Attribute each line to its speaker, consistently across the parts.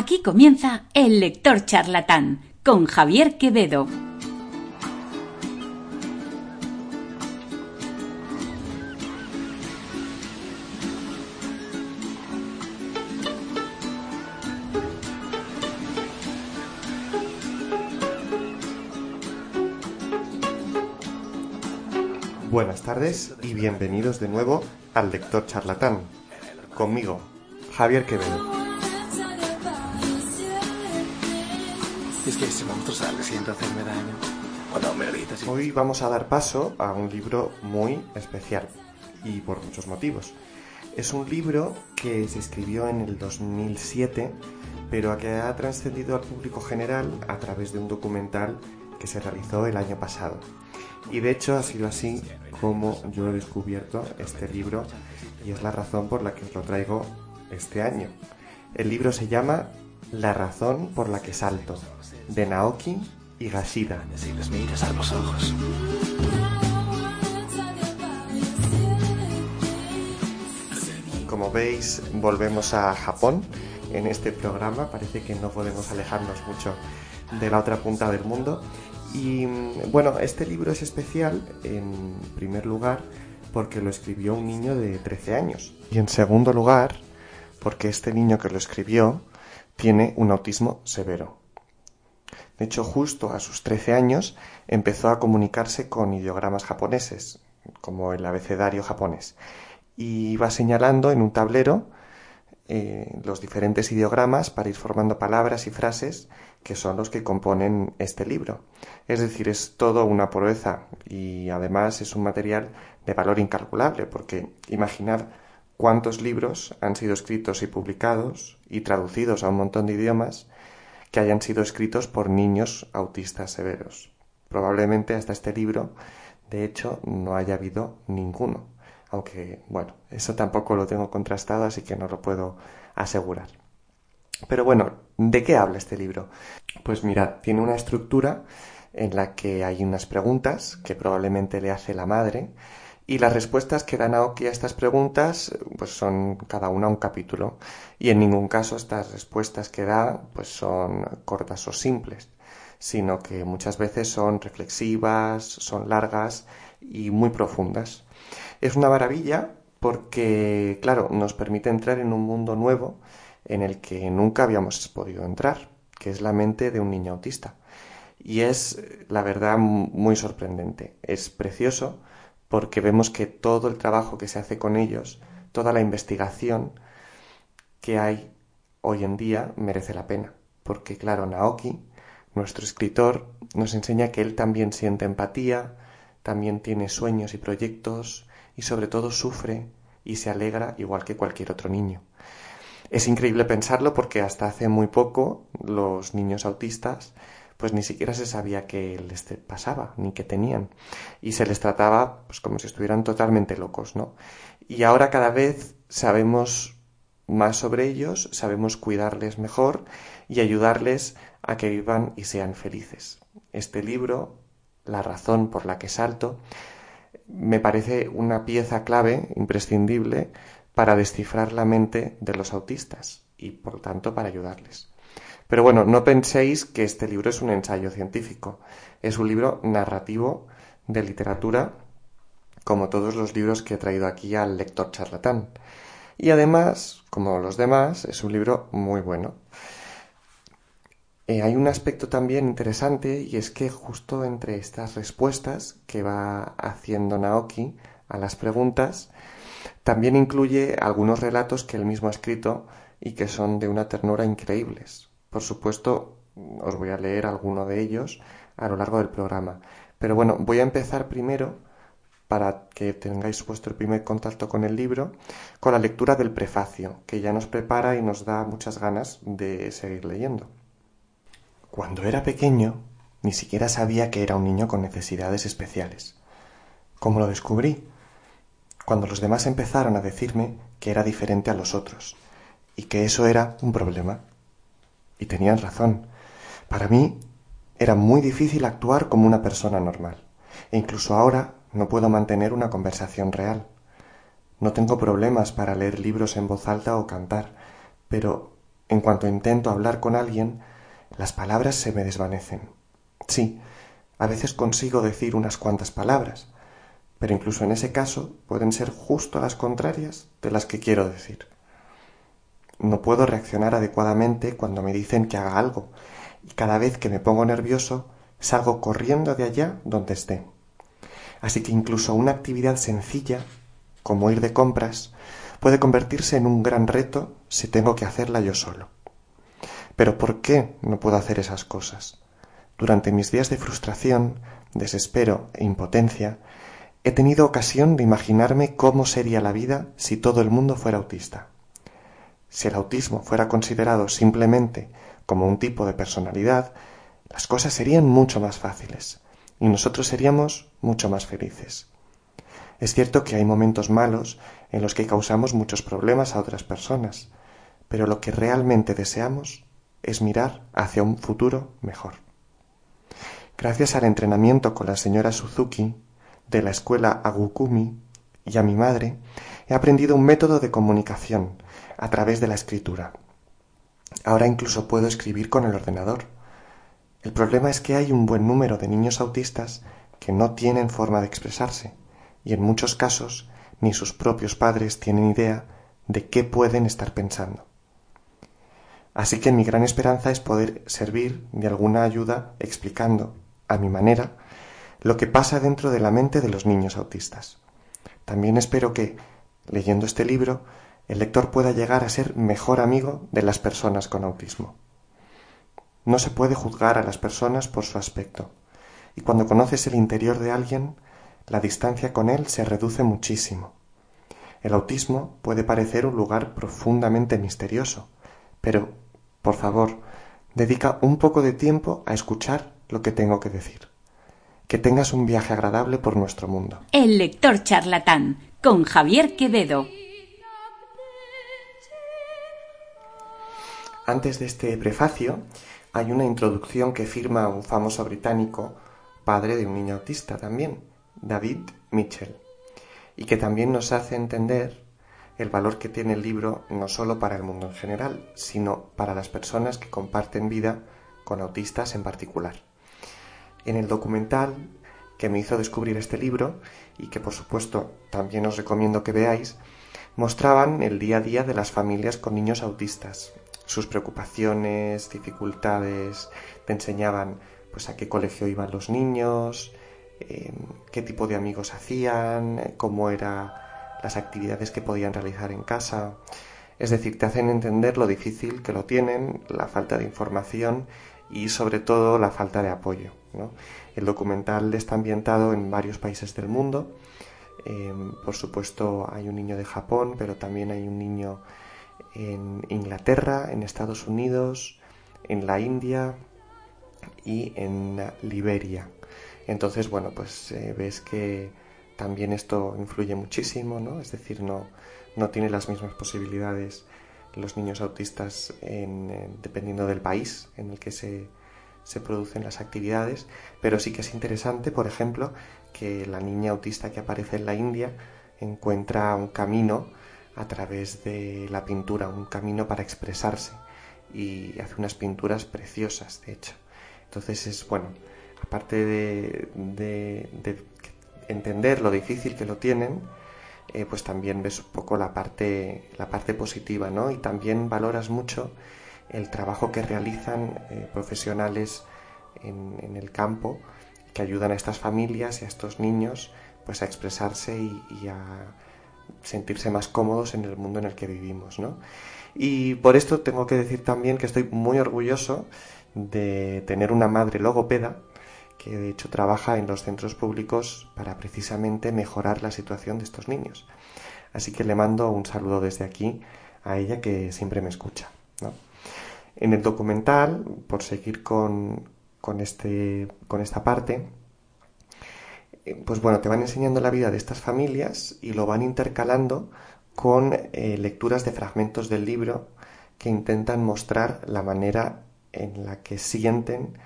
Speaker 1: Aquí comienza El lector charlatán con Javier Quevedo.
Speaker 2: Buenas tardes y bienvenidos de nuevo al lector charlatán. Conmigo, Javier Quevedo.
Speaker 3: Es que ese monstruo sale siento hacerme daño.
Speaker 2: Hoy vamos a dar paso a un libro muy especial y por muchos motivos. Es un libro que se escribió en el 2007, pero que ha trascendido al público general a través de un documental que se realizó el año pasado. Y de hecho ha sido así como yo he descubierto este libro y es la razón por la que os lo traigo este año. El libro se llama La razón por la que salto, de Naoki Higashida.
Speaker 3: Si les miras a los ojos.
Speaker 2: Como veis, volvemos a Japón en este programa. Parece que no podemos alejarnos mucho de la otra punta del mundo. Y mm, bueno, este libro es especial en primer lugar porque lo escribió un niño de 13 años. Y en segundo lugar, porque este niño que lo escribió tiene un autismo severo. De hecho, justo a sus 13 años empezó a comunicarse con ideogramas japoneses, como el abecedario japonés, y iba señalando en un tablero eh, los diferentes ideogramas para ir formando palabras y frases que son los que componen este libro. Es decir, es todo una proeza y además es un material de valor incalculable, porque imaginad cuántos libros han sido escritos y publicados y traducidos a un montón de idiomas que hayan sido escritos por niños autistas severos. Probablemente hasta este libro, de hecho, no haya habido ninguno. Aunque, bueno, eso tampoco lo tengo contrastado, así que no lo puedo asegurar. Pero bueno, ¿de qué habla este libro? Pues mirad, tiene una estructura en la que hay unas preguntas que probablemente le hace la madre y las respuestas que da Naoki a estas preguntas pues son cada una un capítulo y en ningún caso estas respuestas que da pues son cortas o simples sino que muchas veces son reflexivas, son largas y muy profundas. Es una maravilla porque, claro, nos permite entrar en un mundo nuevo en el que nunca habíamos podido entrar, que es la mente de un niño autista. Y es, la verdad, muy sorprendente. Es precioso porque vemos que todo el trabajo que se hace con ellos, toda la investigación que hay hoy en día merece la pena. Porque, claro, Naoki, nuestro escritor, nos enseña que él también siente empatía, también tiene sueños y proyectos y sobre todo sufre y se alegra igual que cualquier otro niño. Es increíble pensarlo porque hasta hace muy poco los niños autistas pues ni siquiera se sabía qué les pasaba ni qué tenían y se les trataba pues como si estuvieran totalmente locos, ¿no? Y ahora cada vez sabemos más sobre ellos, sabemos cuidarles mejor y ayudarles a que vivan y sean felices. Este libro, La razón por la que salto, me parece una pieza clave, imprescindible, para descifrar la mente de los autistas y, por tanto, para ayudarles. Pero bueno, no penséis que este libro es un ensayo científico. Es un libro narrativo de literatura, como todos los libros que he traído aquí al lector charlatán. Y además, como los demás, es un libro muy bueno. Eh, hay un aspecto también interesante y es que justo entre estas respuestas que va haciendo Naoki a las preguntas, también incluye algunos relatos que él mismo ha escrito y que son de una ternura increíbles. Por supuesto, os voy a leer alguno de ellos a lo largo del programa. Pero bueno, voy a empezar primero, para que tengáis vuestro primer contacto con el libro, con la lectura del prefacio, que ya nos prepara y nos da muchas ganas de seguir leyendo. Cuando era pequeño, ni siquiera sabía que era un niño con necesidades especiales. ¿Cómo lo descubrí? Cuando los demás empezaron a decirme que era diferente a los otros y que eso era un problema. Y tenían razón. Para mí era muy difícil actuar como una persona normal. E incluso ahora no puedo mantener una conversación real. No tengo problemas para leer libros en voz alta o cantar, pero En cuanto intento hablar con alguien, las palabras se me desvanecen. Sí, a veces consigo decir unas cuantas palabras, pero incluso en ese caso pueden ser justo las contrarias de las que quiero decir. No puedo reaccionar adecuadamente cuando me dicen que haga algo, y cada vez que me pongo nervioso salgo corriendo de allá donde esté. Así que incluso una actividad sencilla, como ir de compras, puede convertirse en un gran reto si tengo que hacerla yo solo. Pero ¿por qué no puedo hacer esas cosas? Durante mis días de frustración, desespero e impotencia, he tenido ocasión de imaginarme cómo sería la vida si todo el mundo fuera autista. Si el autismo fuera considerado simplemente como un tipo de personalidad, las cosas serían mucho más fáciles y nosotros seríamos mucho más felices. Es cierto que hay momentos malos en los que causamos muchos problemas a otras personas, pero lo que realmente deseamos es mirar hacia un futuro mejor. Gracias al entrenamiento con la señora Suzuki de la escuela Agukumi y a mi madre, he aprendido un método de comunicación a través de la escritura. Ahora incluso puedo escribir con el ordenador. El problema es que hay un buen número de niños autistas que no tienen forma de expresarse y en muchos casos ni sus propios padres tienen idea de qué pueden estar pensando. Así que mi gran esperanza es poder servir de alguna ayuda explicando, a mi manera, lo que pasa dentro de la mente de los niños autistas. También espero que, leyendo este libro, el lector pueda llegar a ser mejor amigo de las personas con autismo. No se puede juzgar a las personas por su aspecto, y cuando conoces el interior de alguien, la distancia con él se reduce muchísimo. El autismo puede parecer un lugar profundamente misterioso, pero, por favor, dedica un poco de tiempo a escuchar lo que tengo que decir. Que tengas un viaje agradable por nuestro mundo.
Speaker 1: El lector charlatán, con Javier Quevedo.
Speaker 2: Antes de este prefacio, hay una introducción que firma un famoso británico, padre de un niño autista también, David Mitchell, y que también nos hace entender el valor que tiene el libro no solo para el mundo en general, sino para las personas que comparten vida con autistas en particular. En el documental que me hizo descubrir este libro, y que por supuesto también os recomiendo que veáis, mostraban el día a día de las familias con niños autistas, sus preocupaciones, dificultades, te enseñaban pues a qué colegio iban los niños, em, qué tipo de amigos hacían, cómo eran las actividades que podían realizar en casa. Es decir, te hacen entender lo difícil que lo tienen, la falta de información y sobre todo la falta de apoyo. El documental está ambientado en varios países del mundo. Em, por supuesto hay un niño de Japón, pero también hay un niño en Inglaterra, en Estados Unidos, en la India y en Liberia. Entonces, bueno, pues eh, ves que también esto influye muchísimo, ¿no? Es decir, no, no tiene las mismas posibilidades los niños autistas dependiendo del país en el que se, se producen las actividades, pero sí que es interesante, por ejemplo, que la niña autista que aparece en la India encuentra un camino a través de la pintura, un camino para expresarse y hace unas pinturas preciosas, de hecho. Entonces es bueno, aparte de, de, entender lo difícil que lo tienen, eh, pues también ves un poco la parte, la parte positiva, ¿no? Y también valoras mucho el trabajo que realizan eh, profesionales en, en, el campo que ayudan a estas familias y a estos niños pues a expresarse y, y a sentirse más cómodos en el mundo en el que vivimos, ¿no? Y por esto tengo que decir también que estoy muy orgulloso de tener una madre logopeda que de hecho trabaja en los centros públicos para precisamente mejorar la situación de estos niños. Así que le mando un saludo desde aquí a ella que siempre me escucha. En el documental, por seguir con, con, este, con esta parte, pues bueno, te van enseñando la vida de estas familias y lo van intercalando con eh, lecturas de fragmentos del libro que intentan mostrar la manera en la que sienten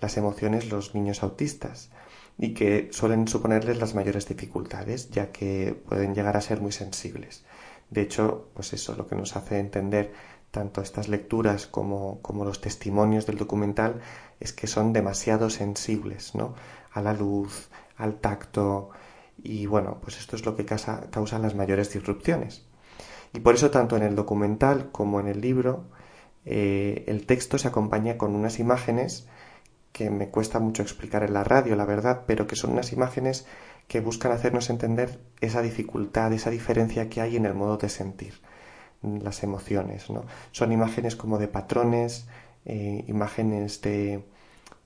Speaker 2: las emociones los niños autistas y que suelen suponerles las mayores dificultades, ya que pueden llegar a ser muy sensibles. De hecho, pues eso lo que nos hace entender tanto estas lecturas como, como los testimonios del documental, es que son demasiado sensibles, ¿no? A la luz, al tacto, y bueno, pues esto es lo que causa, las mayores disrupciones. Y por eso tanto en el documental como en el libro, eh, el texto se acompaña con unas imágenes que me cuesta mucho explicar en la radio, la verdad, pero que son unas imágenes que buscan hacernos entender esa dificultad, esa diferencia que hay en el modo de sentir las emociones, ¿no? Son imágenes como de patrones, eh, imágenes de,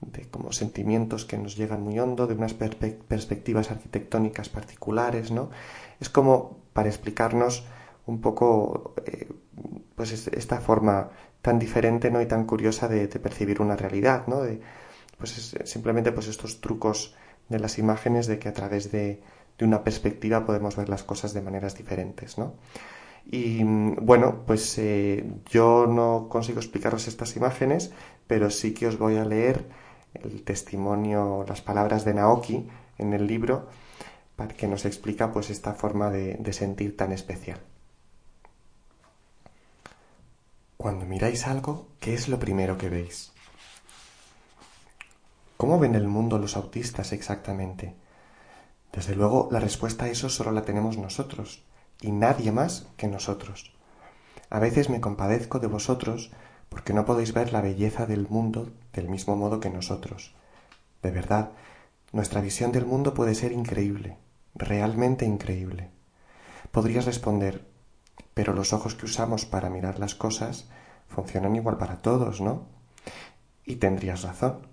Speaker 2: de como sentimientos que nos llegan muy hondo, de unas perspectivas arquitectónicas particulares, ¿no? Es como para explicarnos un poco eh, pues esta forma tan diferente ¿no? y tan curiosa de, percibir una realidad, ¿no? De, pues simplemente pues estos trucos de las imágenes de que a través de, de, una perspectiva podemos ver las cosas de maneras diferentes, ¿no? Y bueno, pues eh, yo no consigo explicaros estas imágenes, pero sí que os voy a leer el testimonio, las palabras de Naoki en el libro, para que nos explica pues esta forma de, de sentir tan especial. Cuando miráis algo, ¿qué es lo primero que veis? ¿Cómo ven el mundo los autistas exactamente? Desde luego, la respuesta a eso solo la tenemos nosotros, y nadie más que nosotros. A veces me compadezco de vosotros porque no podéis ver la belleza del mundo del mismo modo que nosotros. De verdad, nuestra visión del mundo puede ser increíble, realmente increíble. Podrías responder, pero los ojos que usamos para mirar las cosas funcionan igual para todos, ¿no? Y tendrías razón.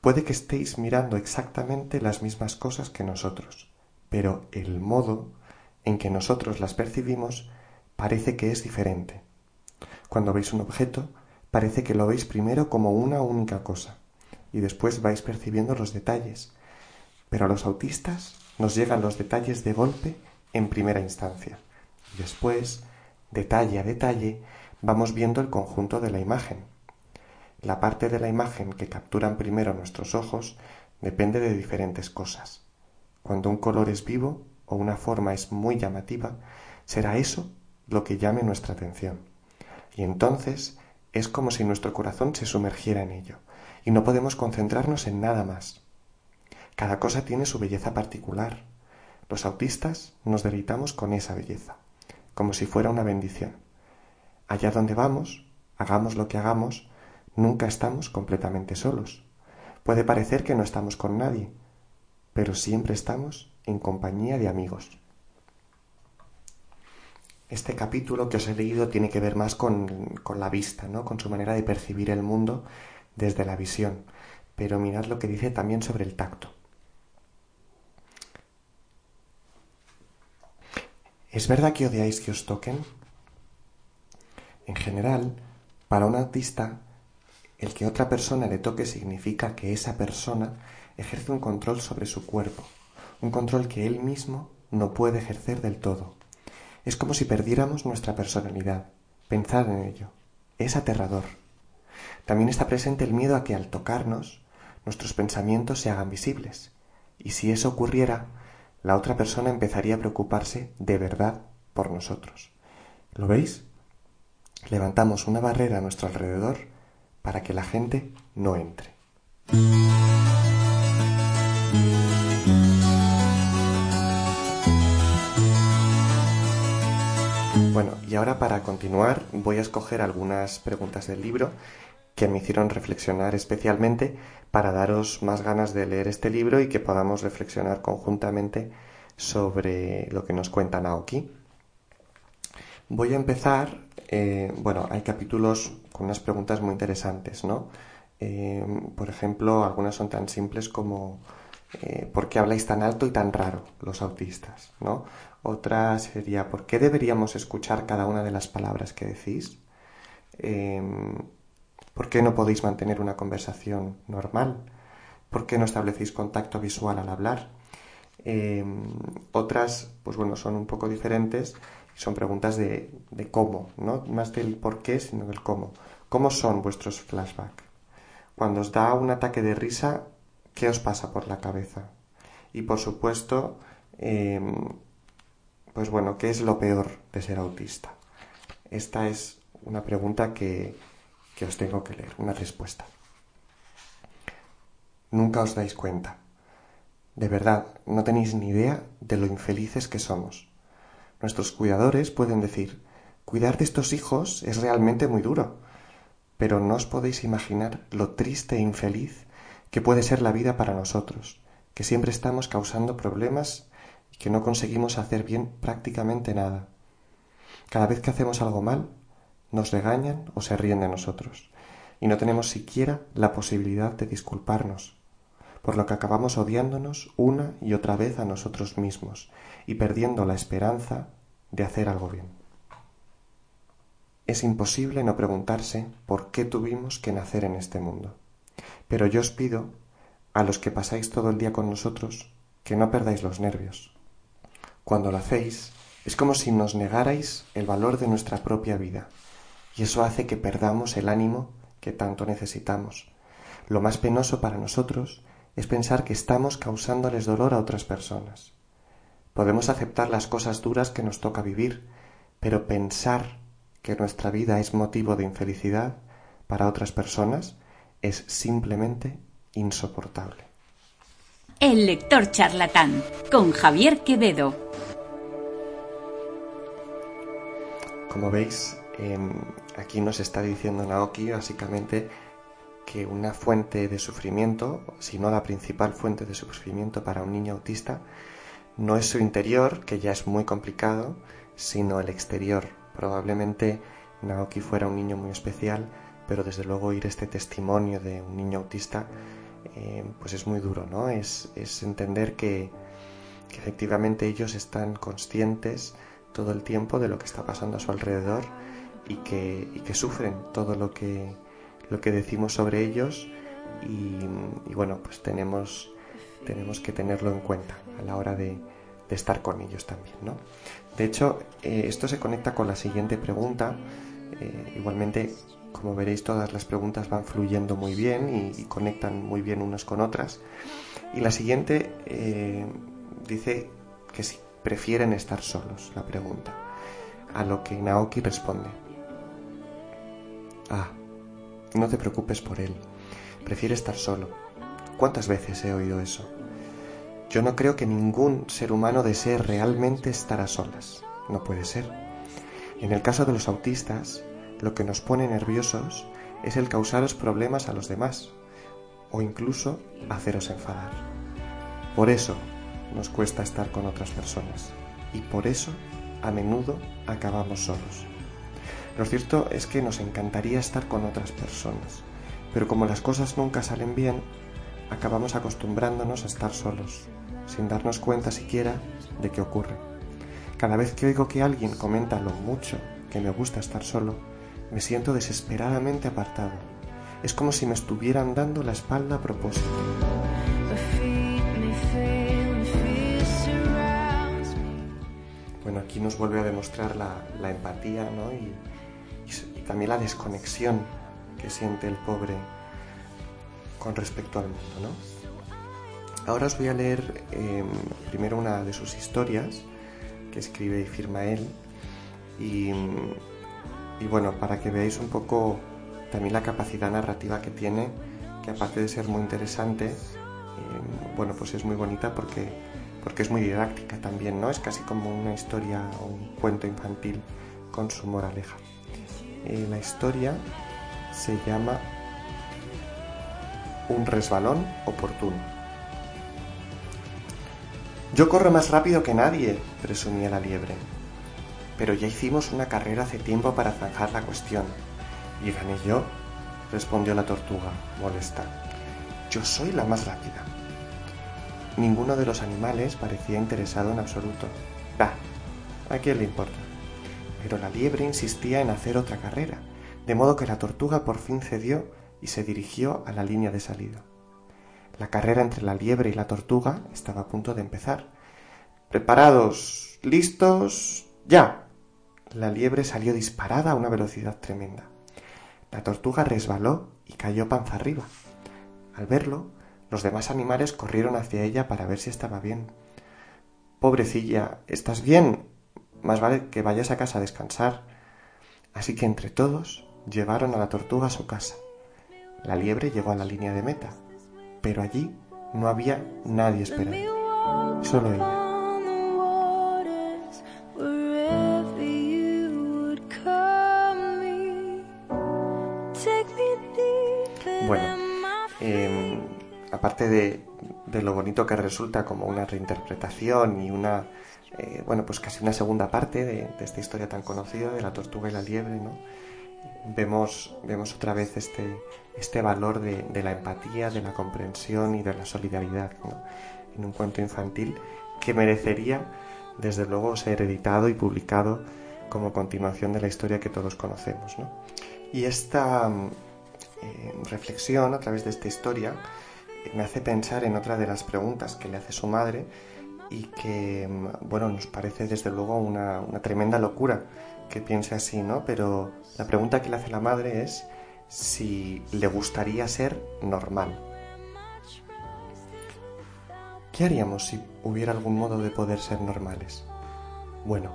Speaker 2: Puede que estéis mirando exactamente las mismas cosas que nosotros, pero el modo en que nosotros las percibimos parece que es diferente. Cuando veis un objeto, parece que lo veis primero como una única cosa y después vais percibiendo los detalles. Pero a los autistas nos llegan los detalles de golpe en primera instancia. Y después, detalle a detalle, vamos viendo el conjunto de la imagen. La parte de la imagen que capturan primero nuestros ojos depende de diferentes cosas. Cuando un color es vivo o una forma es muy llamativa, será eso lo que llame nuestra atención. Y entonces es como si nuestro corazón se sumergiera en ello, y no podemos concentrarnos en nada más. Cada cosa tiene su belleza particular. Los autistas nos deleitamos con esa belleza, como si fuera una bendición. Allá donde vamos, hagamos lo que hagamos, nunca estamos completamente solos. Puede parecer que no estamos con nadie, pero siempre estamos en compañía de amigos. Este capítulo que os he leído tiene que ver más con, la vista, ¿no? con su manera de percibir el mundo desde la visión. Pero mirad lo que dice también sobre el tacto. ¿Es verdad que odiáis que os toquen? En general, para un autista, el que otra persona le toque significa que esa persona ejerce un control sobre su cuerpo, un control que él mismo no puede ejercer del todo. Es como si perdiéramos nuestra personalidad. Pensad en ello. Es aterrador. También está presente el miedo a que al tocarnos nuestros pensamientos se hagan visibles. Y si eso ocurriera, la otra persona empezaría a preocuparse de verdad por nosotros. ¿Lo veis? Levantamos una barrera a nuestro alrededor para que la gente no entre. Ahora para continuar voy a escoger algunas preguntas del libro que me hicieron reflexionar especialmente para daros más ganas de leer este libro y que podamos reflexionar conjuntamente sobre lo que nos cuenta Naoki. Voy a empezar, eh, bueno, hay capítulos con unas preguntas muy interesantes, ¿no? Eh, por ejemplo, algunas son tan simples como eh, ¿por qué habláis tan alto y tan raro los autistas? ¿no? Otra sería, ¿por qué deberíamos escuchar cada una de las palabras que decís? Em, ¿Por qué no podéis mantener una conversación normal? ¿Por qué no establecéis contacto visual al hablar? Em, otras, pues bueno, son un poco diferentes. Son preguntas de, de cómo, no más del por qué, sino del cómo. ¿Cómo son vuestros flashbacks? Cuando os da un ataque de risa, ¿qué os pasa por la cabeza? Y por supuesto, em, pues bueno, ¿qué es lo peor de ser autista? Esta es una pregunta que, que os tengo que leer, una respuesta. Nunca os dais cuenta. De verdad, no tenéis ni idea de lo infelices que somos. Nuestros cuidadores pueden decir, cuidar de estos hijos es realmente muy duro, pero no os podéis imaginar lo triste e infeliz que puede ser la vida para nosotros, que siempre estamos causando problemas que no conseguimos hacer bien prácticamente nada. Cada vez que hacemos algo mal, nos regañan o se ríen de nosotros, y no tenemos siquiera la posibilidad de disculparnos, por lo que acabamos odiándonos una y otra vez a nosotros mismos y perdiendo la esperanza de hacer algo bien. Es imposible no preguntarse por qué tuvimos que nacer en este mundo. Pero yo os pido, a los que pasáis todo el día con nosotros, que no perdáis los nervios. Cuando lo hacéis, es como si nos negarais el valor de nuestra propia vida, y eso hace que perdamos el ánimo que tanto necesitamos. Lo más penoso para nosotros es pensar que estamos causándoles dolor a otras personas. Podemos aceptar las cosas duras que nos toca vivir, pero pensar que nuestra vida es motivo de infelicidad para otras personas es simplemente insoportable.
Speaker 1: El lector charlatán con Javier Quevedo.
Speaker 2: Como veis, aquí nos está diciendo Naoki básicamente que una fuente de sufrimiento, si no la principal fuente de sufrimiento para un niño autista, no es su interior, que ya es muy complicado, sino el exterior. Probablemente Naoki fuera un niño muy especial, pero desde luego oír este testimonio de un niño autista, eh, pues es muy duro, ¿no? Es, entender que, que efectivamente ellos están conscientes todo el tiempo de lo que está pasando a su alrededor y que, sufren todo lo que, lo que decimos sobre ellos y, bueno, pues tenemos, tenemos que tenerlo en cuenta a la hora de, estar con ellos también, ¿no? De hecho, eh, esto se conecta con la siguiente pregunta. Eh, igualmente, como veréis, todas las preguntas van fluyendo muy bien y, conectan muy bien unas con otras. Y la siguiente eh, dice que si prefieren estar solos, la pregunta. A lo que Naoki responde. Ah, no te preocupes por él. Prefiere estar solo. ¿Cuántas veces he oído eso? Yo no creo que ningún ser humano desee realmente estar a solas. No puede ser. En el caso de los autistas, lo que nos pone nerviosos es el causaros problemas a los demás o incluso haceros enfadar. Por eso nos cuesta estar con otras personas y por eso a menudo acabamos solos. Lo cierto es que nos encantaría estar con otras personas, pero como las cosas nunca salen bien, acabamos acostumbrándonos a estar solos, sin darnos cuenta siquiera de qué ocurre. Cada vez que oigo que alguien comenta lo mucho que me gusta estar solo, me siento desesperadamente apartado. Es como si me estuvieran dando la espalda a propósito. Aquí nos vuelve a demostrar la, empatía ¿no? y, también la desconexión que siente el pobre con respecto al mundo. ¿no? Ahora os voy a leer em, primero una de sus historias que escribe y firma él y, bueno, para que veáis un poco también la capacidad narrativa que tiene, que aparte de ser muy interesante, em, bueno, pues es muy bonita porque, porque es muy didáctica también, ¿no? Es casi como una historia o un cuento infantil con su moraleja. Eh, la historia se llama Un resbalón oportuno. Yo corro más rápido que nadie, presumía la liebre. Pero ya hicimos una carrera hace tiempo para zanjar la cuestión. Y gané yo, respondió la tortuga, molesta. Yo soy la más rápida. Ninguno de los animales parecía interesado en absoluto. Da, ¿a quién le importa? pero la liebre insistía en hacer otra carrera, de modo que la tortuga por fin cedió y se dirigió a la línea de salida. La carrera entre la liebre y la tortuga estaba a punto de empezar. Preparados, listos, ya. La liebre salió disparada a una velocidad tremenda. La tortuga resbaló y cayó panza arriba. Al verlo, los demás animales corrieron hacia ella para ver si estaba bien. Pobrecilla, ¿estás bien? Más vale que vayas a casa a descansar. Así que entre todos llevaron a la tortuga a su casa. La liebre llegó a la línea de meta, pero allí no había nadie esperando, solo ella. Bueno, em, aparte de, lo bonito que resulta como una reinterpretación y una, eh, bueno, pues casi una segunda parte de, esta historia tan conocida de la tortuga y la liebre, ¿no? Vemos, vemos otra vez este, este valor de, la empatía, de la comprensión y de la solidaridad en un cuento infantil que merecería, desde luego, ser editado y publicado como continuación de la historia que todos conocemos. Y esta eh, reflexión a través de esta historia me hace pensar en otra de las preguntas que le hace su madre y que, mm, bueno, nos parece desde luego una, una tremenda locura que piense así, ¿no? Pero la pregunta que le hace la madre es si le gustaría ser normal. ¿Qué haríamos si hubiera algún modo de poder ser normales? Bueno,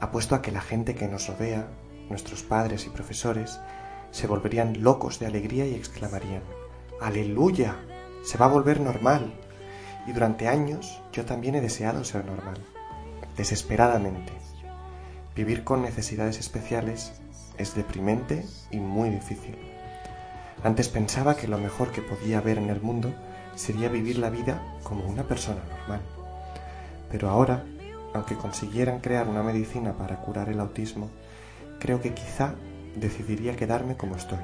Speaker 2: apuesto a que la gente que nos rodea, nuestros padres y profesores, se volverían locos de alegría y exclamarían, ¡Aleluya! Se va a volver normal. Y durante años yo también he deseado ser normal, desesperadamente. Vivir con necesidades especiales es deprimente y muy difícil. Antes pensaba que lo mejor que podía haber en el mundo sería vivir la vida como una persona normal. Pero ahora, aunque consiguieran crear una medicina para curar el autismo, creo que quizá decidiría quedarme como estoy.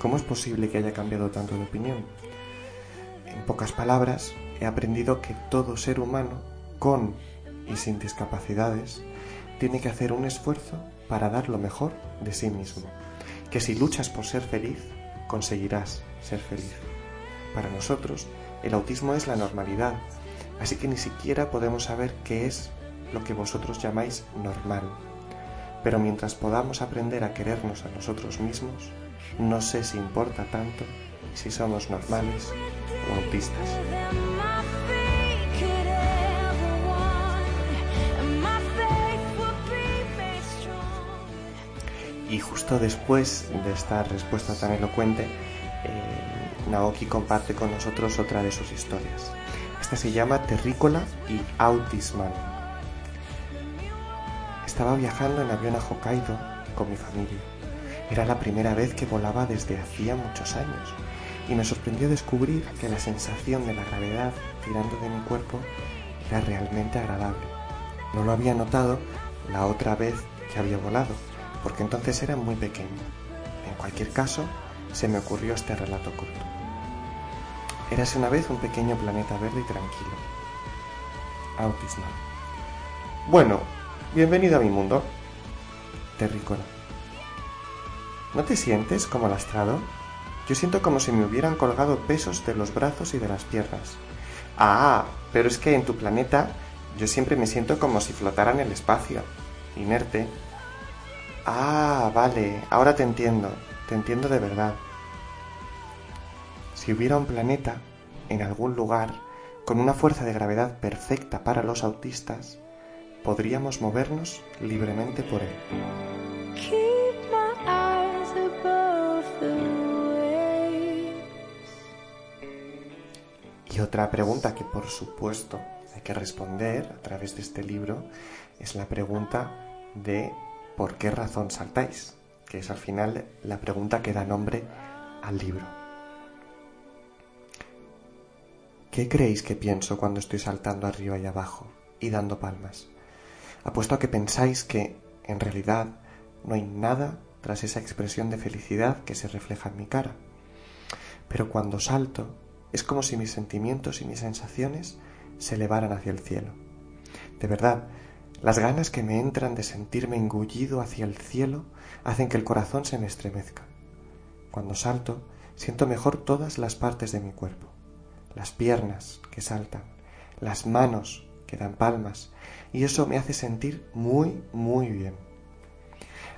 Speaker 2: ¿Cómo es posible que haya cambiado tanto de opinión? En pocas palabras, he aprendido que todo ser humano, con y sin discapacidades, tiene que hacer un esfuerzo para dar lo mejor de sí mismo. Que si luchas por ser feliz, conseguirás ser feliz. Para nosotros, el autismo es la normalidad, así que ni siquiera podemos saber qué es lo que vosotros llamáis normal. Pero mientras podamos aprender a querernos a nosotros mismos, no sé si importa tanto si somos normales o autistas. Y justo después de esta respuesta tan elocuente, eh, Naoki comparte con nosotros otra de sus historias. Esta se llama Terrícola y Autisman estaba viajando en avión a Hokkaido con mi familia. Era la primera vez que volaba desde hacía muchos años y me sorprendió descubrir que la sensación de la gravedad tirando de mi cuerpo era realmente agradable. No lo había notado la otra vez que había volado, porque entonces era muy pequeño. En cualquier caso, se me ocurrió este relato corto. Érase una vez un pequeño planeta verde y tranquilo. Autismo. Bueno, Bienvenido a mi mundo. Terrícola. ¿No te sientes como lastrado? Yo siento como si me hubieran colgado pesos de los brazos y de las piernas. Ah, pero es que en tu planeta yo siempre me siento como si flotara en el espacio, inerte. Ah, vale, ahora te entiendo, te entiendo de verdad. Si hubiera un planeta, en algún lugar, con una fuerza de gravedad perfecta para los autistas, podríamos movernos libremente por él. Y otra pregunta que por supuesto hay que responder a través de este libro es la pregunta de ¿por qué razón saltáis? que es al final la pregunta que da nombre al libro. ¿Qué creéis que pienso cuando estoy saltando arriba y abajo y dando palmas? Apuesto a que pensáis que, en realidad, no hay nada tras esa expresión de felicidad que se refleja en mi cara. Pero cuando salto, es como si mis sentimientos y mis sensaciones se elevaran hacia el cielo. De verdad, las ganas que me entran de sentirme engullido hacia el cielo hacen que el corazón se me estremezca. Cuando salto, siento mejor todas las partes de mi cuerpo. Las piernas que saltan, las manos que dan palmas, y eso me hace sentir muy, muy bien.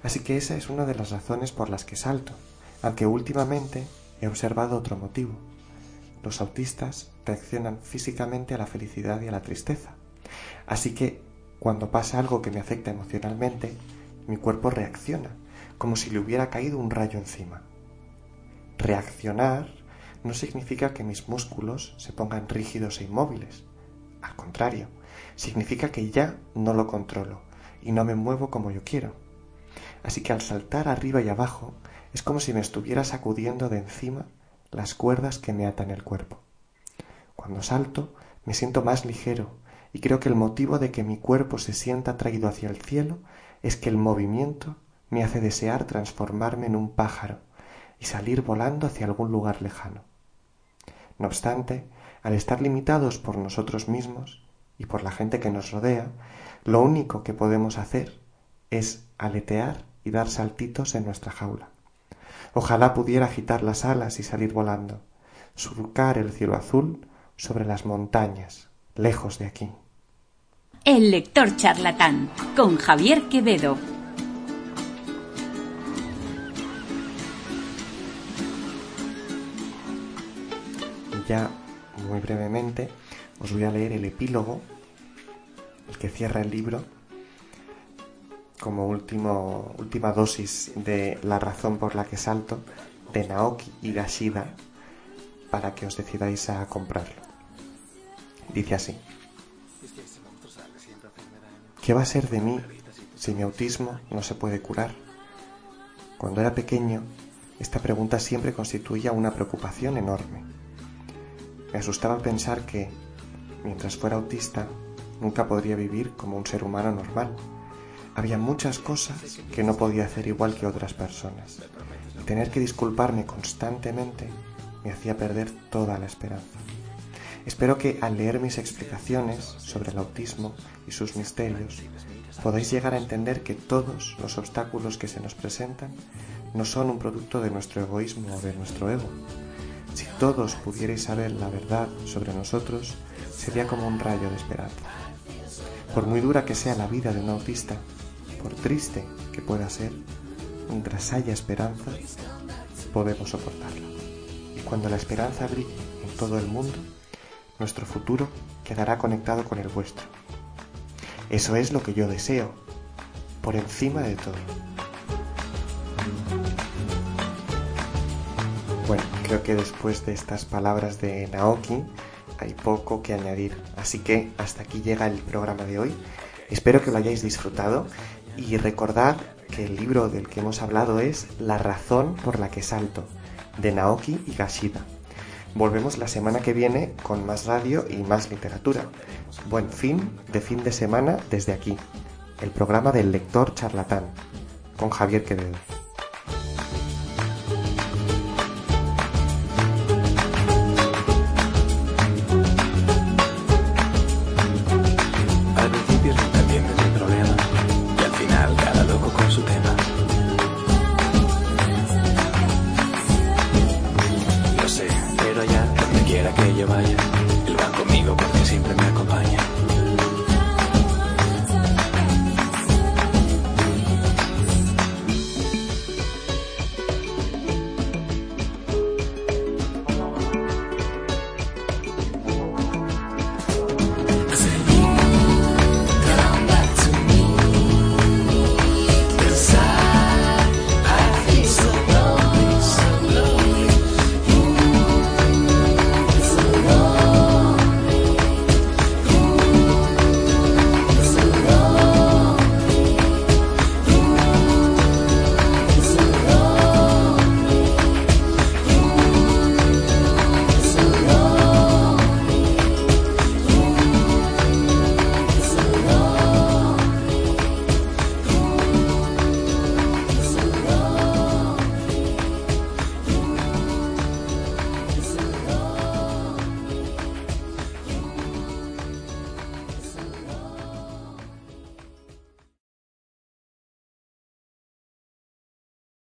Speaker 2: Así que esa es una de las razones por las que salto, aunque últimamente he observado otro motivo. Los autistas reaccionan físicamente a la felicidad y a la tristeza. Así que cuando pasa algo que me afecta emocionalmente, mi cuerpo reacciona, como si le hubiera caído un rayo encima. Reaccionar no significa que mis músculos se pongan rígidos e inmóviles. Al contrario, significa que ya no lo controlo y no me muevo como yo quiero. Así que al saltar arriba y abajo es como si me estuviera sacudiendo de encima las cuerdas que me atan el cuerpo. Cuando salto me siento más ligero y creo que el motivo de que mi cuerpo se sienta atraído hacia el cielo es que el movimiento me hace desear transformarme en un pájaro y salir volando hacia algún lugar lejano. No obstante, al estar limitados por nosotros mismos y por la gente que nos rodea, lo único que podemos hacer es aletear y dar saltitos en nuestra jaula. Ojalá pudiera agitar las alas y salir volando, surcar el cielo azul sobre las montañas, lejos de aquí.
Speaker 1: El lector charlatán, con Javier Quevedo.
Speaker 2: Ya muy brevemente os voy a leer el epílogo, el que cierra el libro, como último, última dosis de La razón por la que salto, de Naoki Higashida, para que os decidáis a comprarlo. Dice así. ¿Qué va a ser de mí si mi autismo no se puede curar? Cuando era pequeño, esta pregunta siempre constituía una preocupación enorme. Me asustaba pensar que, mientras fuera autista, nunca podría vivir como un ser humano normal. Había muchas cosas que no podía hacer igual que otras personas. Y tener que disculparme constantemente me hacía perder toda la esperanza. Espero que al leer mis explicaciones sobre el autismo y sus misterios podáis llegar a entender que todos los obstáculos que se nos presentan no son un producto de nuestro egoísmo o de nuestro ego. Si todos pudierais saber la verdad sobre nosotros, sería como un rayo de esperanza. Por muy dura que sea la vida de un autista, por triste que pueda ser, mientras haya esperanza, podemos soportarla. Y cuando la esperanza brille en todo el mundo, nuestro futuro quedará conectado con el vuestro. Eso es lo que yo deseo, por encima de todo. Bueno, creo que después de estas palabras de Naoki hay poco que añadir, así que hasta aquí llega el programa de hoy. Espero que lo hayáis disfrutado y recordad que el libro del que hemos hablado es La razón por la que salto, de Naoki Higashida. Volvemos la semana que viene con más radio y más literatura. Buen fin de fin de semana desde aquí, el programa del lector charlatán, con Javier Quevedo.